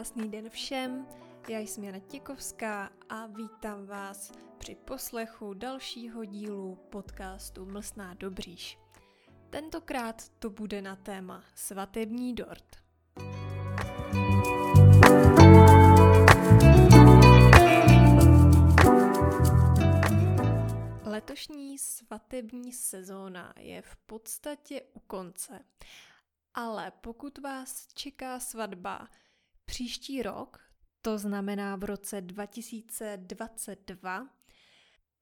Krásný den všem, já jsem Jana Těkovská a vítám vás při poslechu dalšího dílu podcastu Mlsná Dobříš. Tentokrát to bude na téma svatební dort. Letošní svatební sezóna je v podstatě u konce. Ale pokud vás čeká svatba příští rok, to znamená v roce 2022,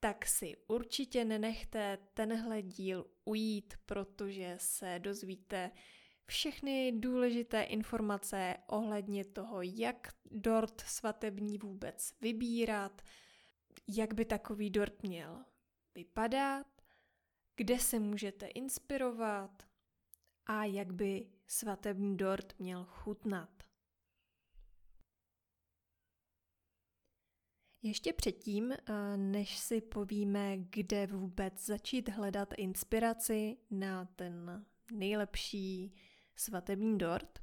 tak si určitě nenechte tenhle díl ujít, protože se dozvíte všechny důležité informace ohledně toho, jak dort svatební vůbec vybírat, jak by takový dort měl vypadat, kde se můžete inspirovat a jak by svatební dort měl chutnat. Ještě předtím, eh, než si povíme, kde vůbec začít hledat inspiraci na ten nejlepší svatební dort,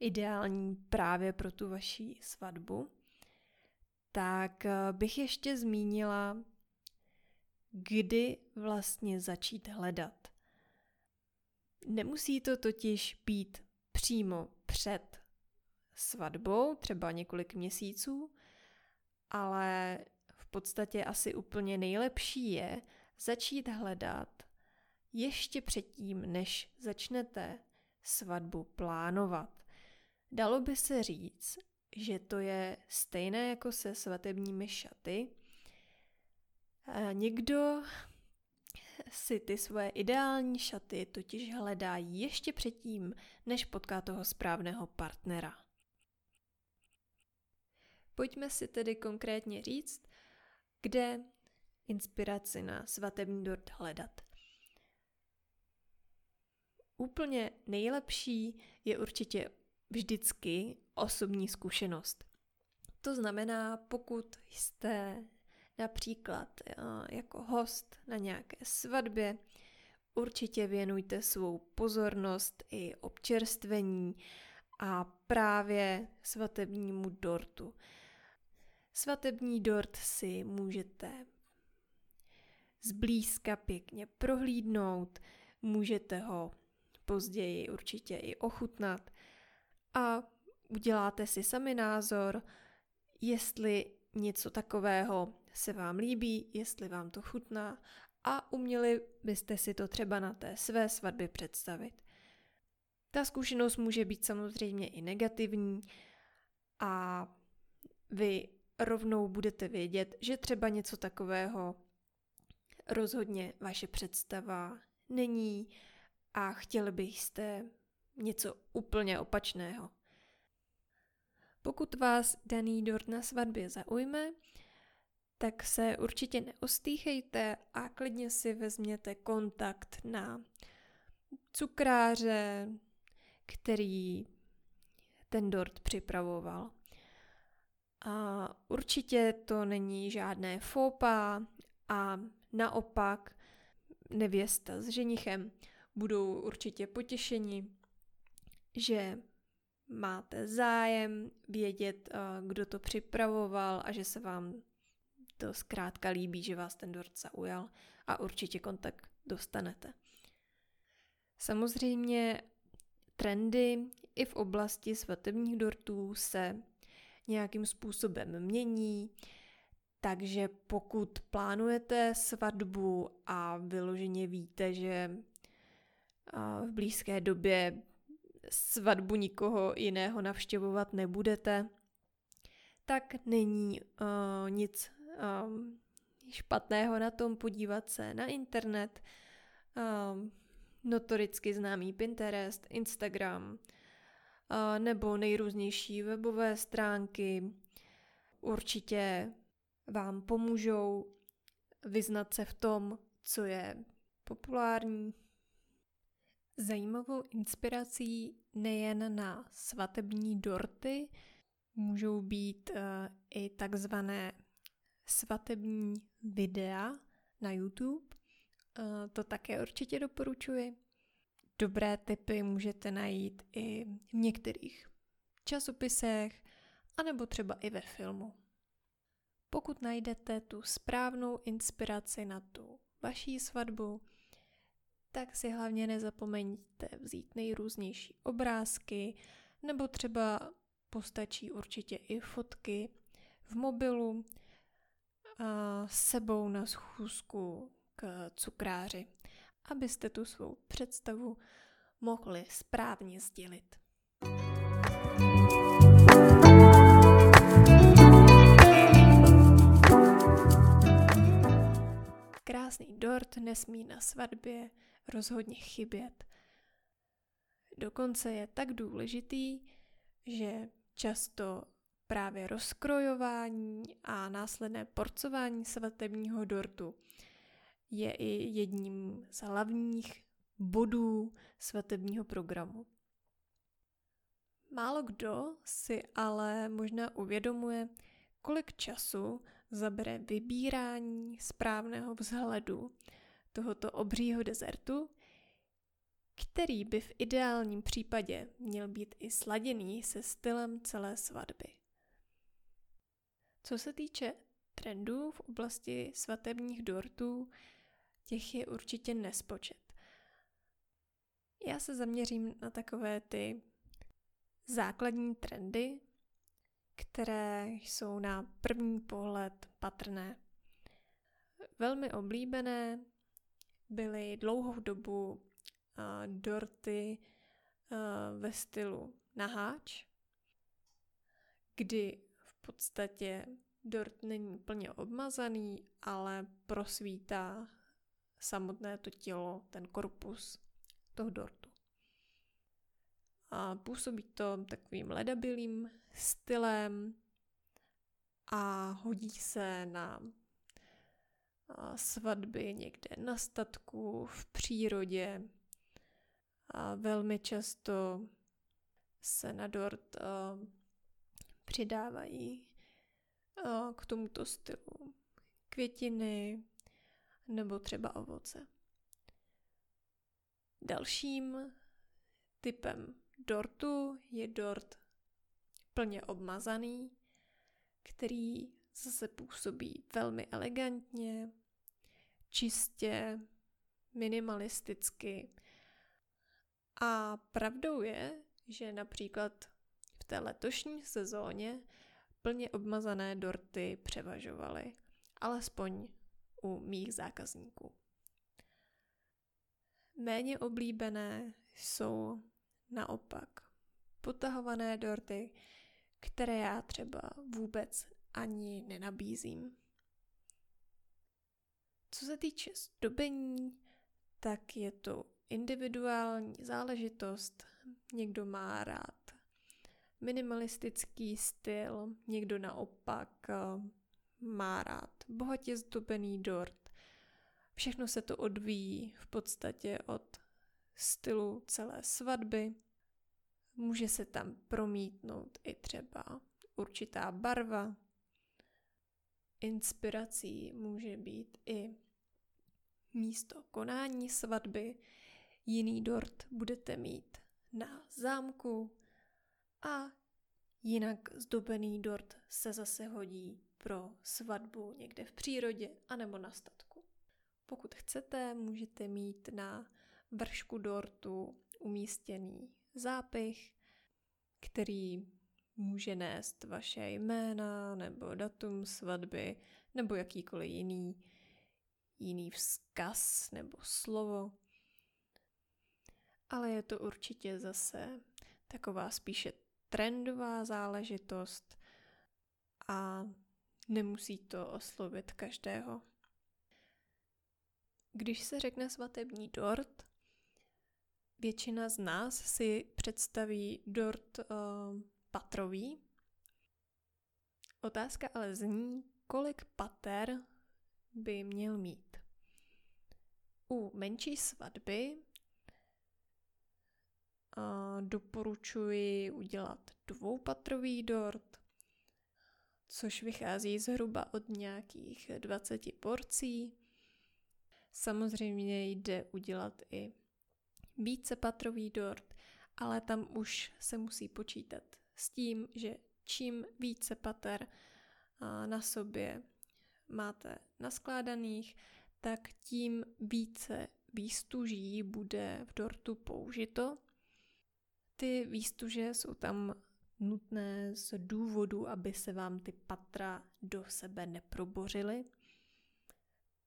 ideální právě pro tu vaši svatbu, tak eh, bych ještě zmínila, kdy vlastně začít hledat. Nemusí to totiž být přímo před svatbou, třeba několik měsíců, ale v podstatě asi úplně nejlepší je začít hledat ještě předtím, než začnete svatbu plánovat. Dalo by se říct, že to je stejné jako se svatebními šaty. Někdo si ty svoje ideální šaty totiž hledá ještě předtím, než potká toho správného partnera. Pojďme si tedy konkrétně říct, kde inspiraci na svatební dort hledat. Úplně nejlepší je určitě vždycky osobní zkušenost. To znamená, pokud jste například eh, jako host na nějaké svatbě, určitě věnujte svou pozornost i občerstvení a právě svatebnímu dortu. Svatební dort si můžete zblízka pěkně prohlídnout, můžete ho později určitě i ochutnat a uděláte si sami názor, jestli něco takového se vám líbí, jestli vám to chutná a uměli byste si to třeba na té své svatbě představit. Ta zkušenost může být samozřejmě i negativní a vy rovnou budete vědět, že třeba něco takového rozhodně vaše představa není a chtěli byste něco úplně opačného. Pokud vás daný dort na svatbě zaujme, tak se určitě neostýchejte a klidně si vezměte kontakt na cukráře, který ten dort připravoval. A určitě to není žádné fópa a naopak nevěsta s ženichem budou určitě potěšeni, že máte zájem vědět, kdo to připravoval a že se vám to zkrátka líbí, že vás ten dort zaujal a určitě kontakt dostanete. Samozřejmě trendy i v oblasti svatebních dortů se nějakým způsobem mění, takže pokud plánujete svatbu a vyloženě víte, že v blízké době svatbu nikoho jiného navštěvovat nebudete, tak není uh, nic špatného na tom podívat se na internet, notoricky známý Pinterest, Instagram, nebo nejrůznější webové stránky. Určitě vám pomůžou vyznat se v tom, co je populární. Zajímavou inspirací nejen na svatební dorty můžou být uh, i takzvané svatební videa na YouTube. Uh, to také určitě doporučuji. Dobré tipy můžete najít i v některých časopisech, anebo třeba i ve filmu. Pokud najdete tu správnou inspiraci na tu vaší svatbu, tak si hlavně nezapomeňte vzít nejrůznější obrázky, nebo třeba postačí určitě i fotky v mobilu a sebou na schůzku k cukráři, abyste tu svou představu mohli správně sdělit. Krásný dort nesmí na svatbě rozhodně chybět. Dokonce je tak důležitý, že často právě rozkrojování a následné porcování svatebního dortu je i jedním z hlavních bodů svatebního programu. Málo kdo si ale možná uvědomuje, kolik času zabere vybírání správného vzhledu tohoto obřího dezertu, který by v ideálním případě měl být i sladěný se stylem celé svatby. Co se týče trendů v oblasti svatebních dortů, těch je určitě nespočet. Já se zaměřím na takové ty základní trendy, které jsou na první pohled patrné. Velmi oblíbené byly dlouhou dobu uh, dorty uh, ve stylu naháč, kdy v podstatě dort není plně obmazaný, ale prosvítá samotné to tělo, ten korpus toho dortu. A působí to takovým ledabilým stylem a hodí se na svatby někde na statku, v přírodě. A velmi často se na dort přidávají k tomuto stylu květiny nebo třeba ovoce. Dalším typem dortu je dort plně obmazaný, který zase působí velmi elegantně, čistě, minimalisticky. A pravdou je, že například v té letošní sezóně plně obmazané dorty převažovaly, alespoň u mých zákazníků. Méně oblíbené jsou naopak potahované dorty, které já třeba vůbec ani nenabízím. Co se týče zdobení, tak je to individuální záležitost. Někdo má rád minimalistický styl, někdo naopak eh, má rád bohatě zdobený dort. Všechno se to odvíjí v podstatě od stylu celé svatby. Může se tam promítnout i třeba určitá barva. Inspirací může být i místo konání svatby. Jiný dort budete mít na zámku a jinak zdobený dort se zase hodí pro svatbu někde v přírodě anebo na statku. Pokud chcete, můžete mít na vršku dortu umístěný zápich, který může nést vaše jména nebo datum svatby nebo jakýkoliv jiný, jiný vzkaz nebo slovo. Ale je to určitě zase taková spíše trendová záležitost a nemusí to oslovit každého. Když se řekne svatební dort, většina z nás si představí dort uh, patrový. Otázka ale zní, kolik pater by měl mít. U menší svatby uh, doporučuji udělat dvoupatrový dort, což vychází zhruba od nějakých 20 porcí. Samozřejmě jde udělat i vícepatrový dort, ale tam už se musí počítat s tím, že čím více pater na sobě máte naskládaných, tak tím více výstuží bude v dortu použito. Ty výstuže jsou tam nutné z důvodu, aby se vám ty patra do sebe neprobořily.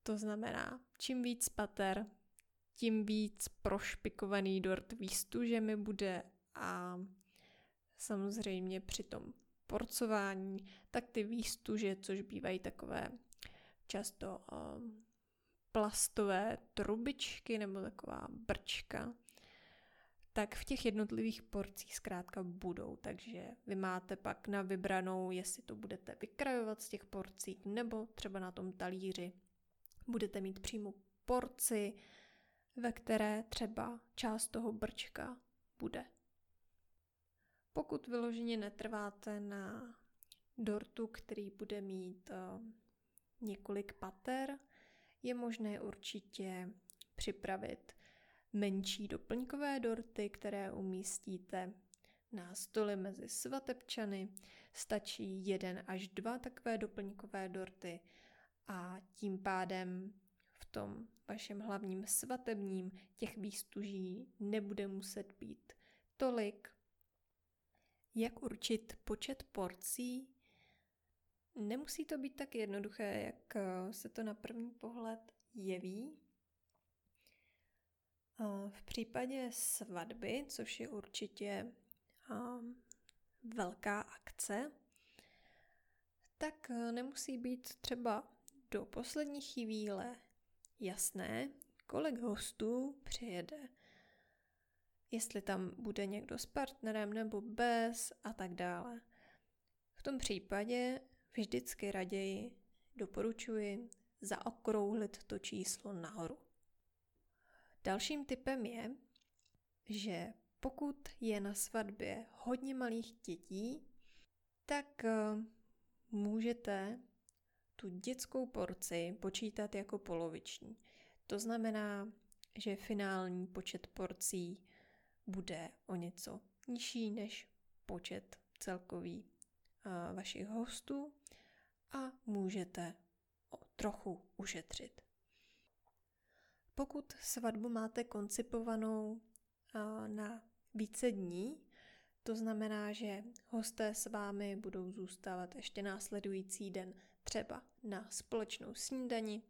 To znamená, čím víc pater, tím víc prošpikovaný dort výstužemi bude a samozřejmě při tom porcování, tak ty výstuže, což bývají takové často um, plastové trubičky nebo taková brčka, tak v těch jednotlivých porcích zkrátka budou. Takže vy máte pak na vybranou, jestli to budete vykrajovat z těch porcí, nebo třeba na tom talíři budete mít přímo porci, ve které třeba část toho brčka bude. Pokud vyloženě netrváte na dortu, který bude mít uh, několik pater, je možné určitě připravit menší doplňkové dorty, které umístíte na stole mezi svatebčany. Stačí jeden až dva takové doplňkové dorty a tím pádem v tom vašem hlavním svatebním těch výstuží nebude muset být tolik. Jak určit počet porcí? Nemusí to být tak jednoduché, jak se to na první pohled jeví. V případě svatby, což je určitě velká akce, tak nemusí být třeba do poslední chvíle jasné, kolik hostů přijede. Jestli tam bude někdo s partnerem nebo bez a tak dále. V tom případě vždycky raději doporučuji zaokrouhlit to číslo nahoru. Dalším typem je, že pokud je na svatbě hodně malých dětí, tak eh, můžete tu dětskou porci počítat jako poloviční. To znamená, že finální počet porcí bude o něco nižší než počet celkový eh, vašich hostů a můžete trochu ušetřit. Pokud svatbu máte koncipovanou na více dní, to znamená, že hosté s vámi budou zůstávat ještě následující den třeba na společnou snídani,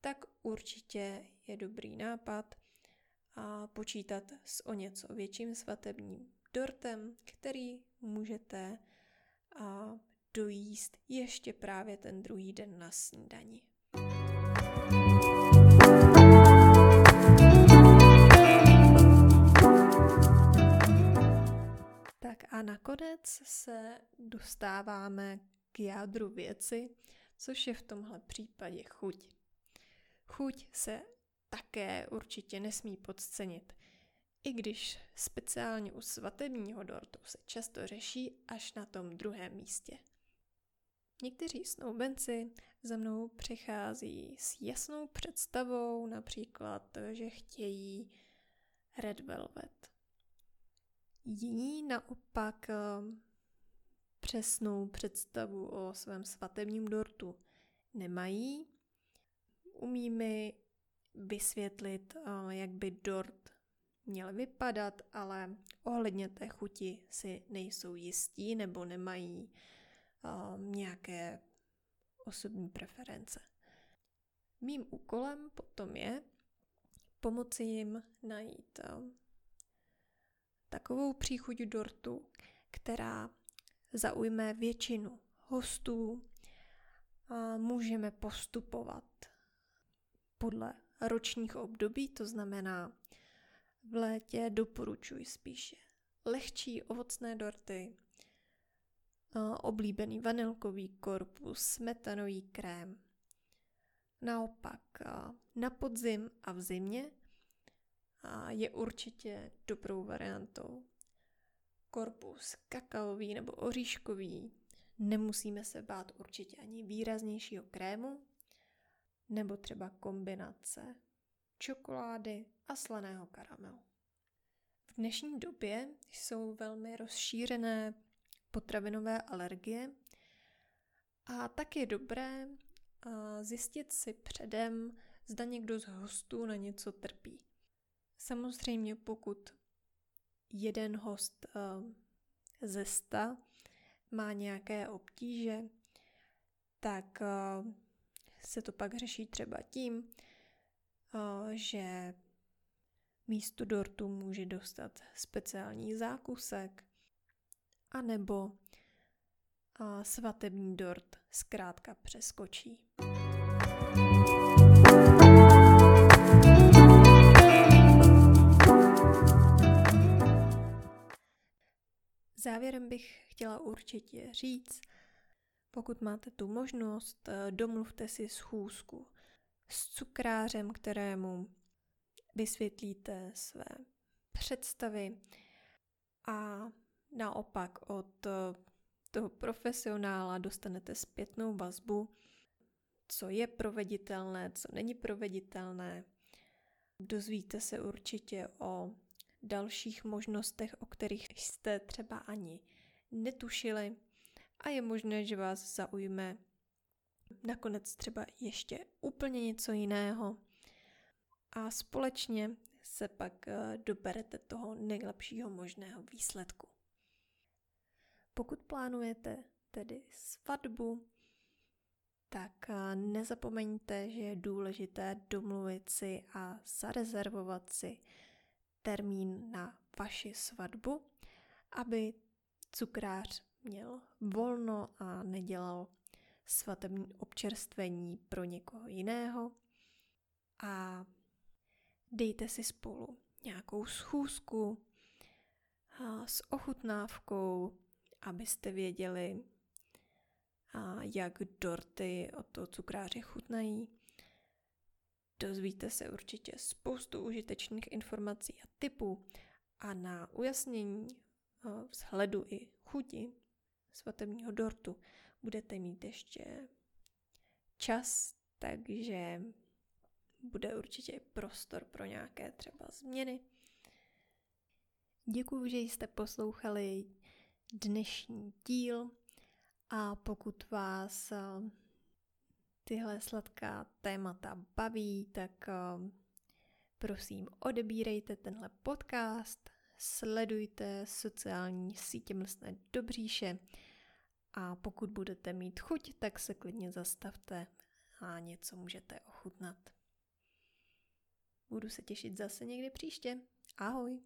tak určitě je dobrý nápad a počítat s o něco větším svatebním dortem, který můžete a dojíst ještě právě ten druhý den na snídani. A nakonec se dostáváme k jádru věci, což je v tomhle případě chuť. Chuť se také určitě nesmí podcenit, i když speciálně u svatebního dortu se často řeší až na tom druhém místě. Někteří snoubenci za mnou přichází s jasnou představou, například, že chtějí red velvet. Jiní naopak eh, přesnou představu o svém svatebním dortu nemají. Umí mi vysvětlit, eh, jak by dort měl vypadat, ale ohledně té chuti si nejsou jistí nebo nemají uh, nějaké osobní preference. Mým úkolem potom je pomoci jim najít takovou příchuť dortu, která zaujme většinu hostů. A můžeme postupovat podle ročních období, to znamená v létě doporučuji spíše lehčí ovocné dorty, oblíbený vanilkový korpus, smetanový krém. Naopak na podzim a v zimě je určitě dobrou variantou korpus kakaový nebo oříškový. Nemusíme se bát určitě ani výraznějšího krému, nebo třeba kombinace čokolády a slaného karamelu. V dnešní době jsou velmi rozšířené potravinové alergie. A tak je dobré zjistit si předem, zda někdo z hostů na něco trpí. Samozřejmě pokud jeden host ze sta má nějaké obtíže, tak se to pak řeší třeba tím, že místo dortu může dostat speciální zákusek, anebo svatební dort zkrátka přeskočí. Závěrem bych chtěla určitě říct, pokud máte tu možnost, domluvte si schůzku s cukrářem, kterému vysvětlíte své představy a naopak od toho profesionála dostanete zpětnou vazbu, co je proveditelné, co není proveditelné. Dozvíte se určitě o dalších možnostech, o kterých jste třeba ani netušili a je možné, že vás zaujme nakonec třeba ještě úplně něco jiného a společně se pak eh, doberete toho nejlepšího možného výsledku. Pokud plánujete tedy svatbu, tak eh, nezapomeňte, že je důležité domluvit si a zarezervovat si termín na vaši svatbu, aby cukrář měl volno a nedělal svatební občerstvení pro někoho jiného. A dejte si spolu nějakou schůzku s ochutnávkou, abyste věděli, jak dorty od toho cukráře chutnají. Dozvíte se určitě spoustu užitečných informací a typů a na ujasnění vzhledu i chuti svatebního dortu budete mít ještě čas, takže bude určitě prostor pro nějaké třeba změny. Děkuji, že jste poslouchali dnešní díl a pokud vás eh, tyhle sladká témata baví, tak eh, prosím odebírejte tenhle podcast, sledujte sociální sítě Mlsné Dobříše a pokud budete mít chuť, tak se klidně zastavte a něco můžete ochutnat. Budu se těšit zase někdy příště. Ahoj!